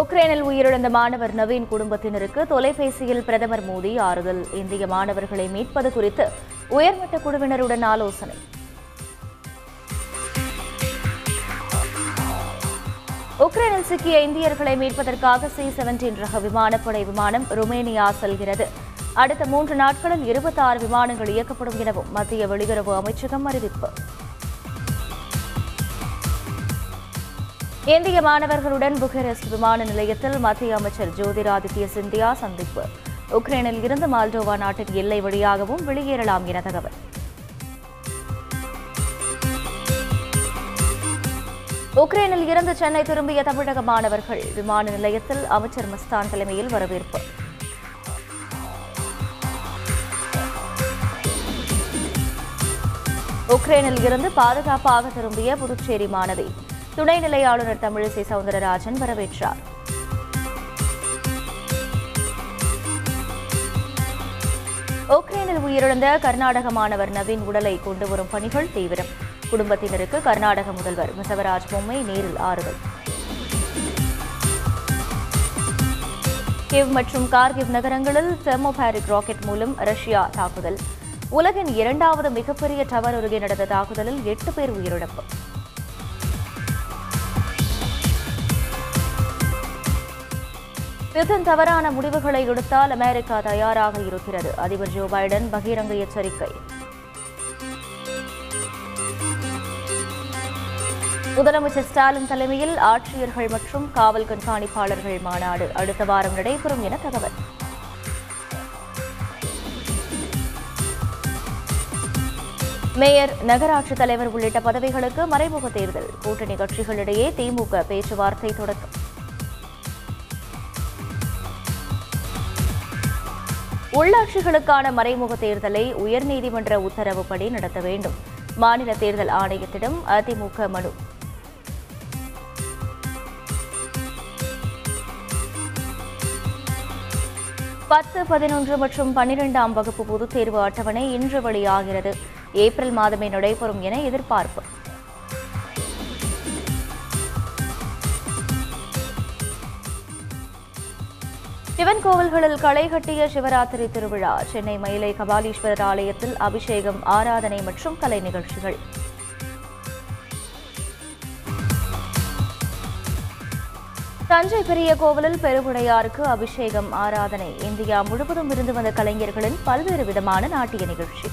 உக்ரைனில் உயிரிழந்த மாணவர் நவீன் குடும்பத்தினருக்கு தொலைபேசியில் பிரதமர் மோடி ஆறுதல். இந்திய மாணவர்களை மீட்பது குறித்து உயர்மட்ட குழுவினருடன் ஆலோசனை. உக்ரைனில் சிக்கிய இந்தியர்களை மீட்பதற்காக சி செவன்டீன் ரக விமானப்படை விமானம் ருமேனியா செல்கிறது. அடுத்த மூன்று நாட்களில் இருபத்தாறு விமானங்கள் இயக்கப்படும் எனவும் மத்திய வெளியுறவு அமைச்சகம் அறிவிப்பு. இந்திய மாணவர்களுடன் புகரெஸ்ட் விமான நிலையத்தில் மத்திய அமைச்சர் ஜோதிராதித்ய சிந்தியா சந்திப்பு. உக்ரைனில் இருந்து மால்டோவா நாட்டின் எல்லை வழியாகவும் வெளியேறலாம் என தகவல். உக்ரைனில் இருந்து சென்னை திரும்பிய தமிழக மாணவர்கள் விமான நிலையத்தில் அமைச்சர் மஸ்தான் தலைமையில் வரவேற்பு. உக்ரைனில் இருந்து பாதுகாப்பாக திரும்பிய புதுச்சேரி மாணவி. துணைநிலை ஆளுநர் தமிழிசை சவுந்தரராஜன் வரவேற்றார். உக்ரைனில் உயிரிழந்த கர்நாடக மாணவர் நவீன் உடலை கொண்டு வரும் பணிகள் தீவிரம். குடும்பத்தினருக்கு கர்நாடக முதல்வர் மிசவராஜ் பொம்மை நேரில் ஆறுதல். கிவ் மற்றும் கார்கிவ் நகரங்களில் தெர்மோபாரிக் ராக்கெட் மூலம் ரஷ்யா தாக்குதல். உலகின் இரண்டாவது மிகப்பெரிய டவர் அருகே நடந்த தாக்குதலில் எட்டு பேர் உயிரிழப்பு. யுத்தம் தவறான முடிவுகளை எடுத்தால் அமெரிக்கா தயாராக இருக்கிறது. அதிபர் ஜோ பைடன் பகிரங்க எச்சரிக்கை. முதலமைச்சர் ஸ்டாலின் தலைமையில் ஆட்சியர்கள் மற்றும் காவல் கண்காணிப்பாளர்கள் மாநாடு. அடுத்த வாரம் நடைபெறும் என தகவல். மேயர் நகராட்சி தலைவர் உள்ளிட்ட பதவிகளுக்கு மறைமுக தேர்தல். கூட்டணி கட்சிகளிடையே திமுக பேச்சுவார்த்தை தொடக்கம். உள்ளாட்சிகளுக்கான மறைமுக தேர்தலை உயர்நீதிமன்ற உத்தரவுப்படி நடத்த வேண்டும். மாநில தேர்தல் ஆணையத்திடம் அதிமுக மனு. பத்து பதினொன்று மற்றும் பன்னிரெண்டாம் வகுப்பு பொதுத் தேர்வு அட்டவணை இன்று வெளியாகிறது. ஏப்ரல் மாதமே நடைபெறும் என எதிர்பார்ப்பு. சிவன் கோவில்களில் களை கட்டிய சிவராத்திரி திருவிழா. சென்னை மயிலை கபாலீஸ்வரர் ஆலயத்தில் அபிஷேகம் ஆராதனை மற்றும் கலை நிகழ்ச்சிகள். தஞ்சை பெரிய கோவிலில் பெருவுடையாருக்கு அபிஷேகம் ஆராதனை. இந்தியா முழுவதும் இருந்து வந்த கலைஞர்களின் பல்வேறு விதமான நாட்டிய நிகழ்ச்சி.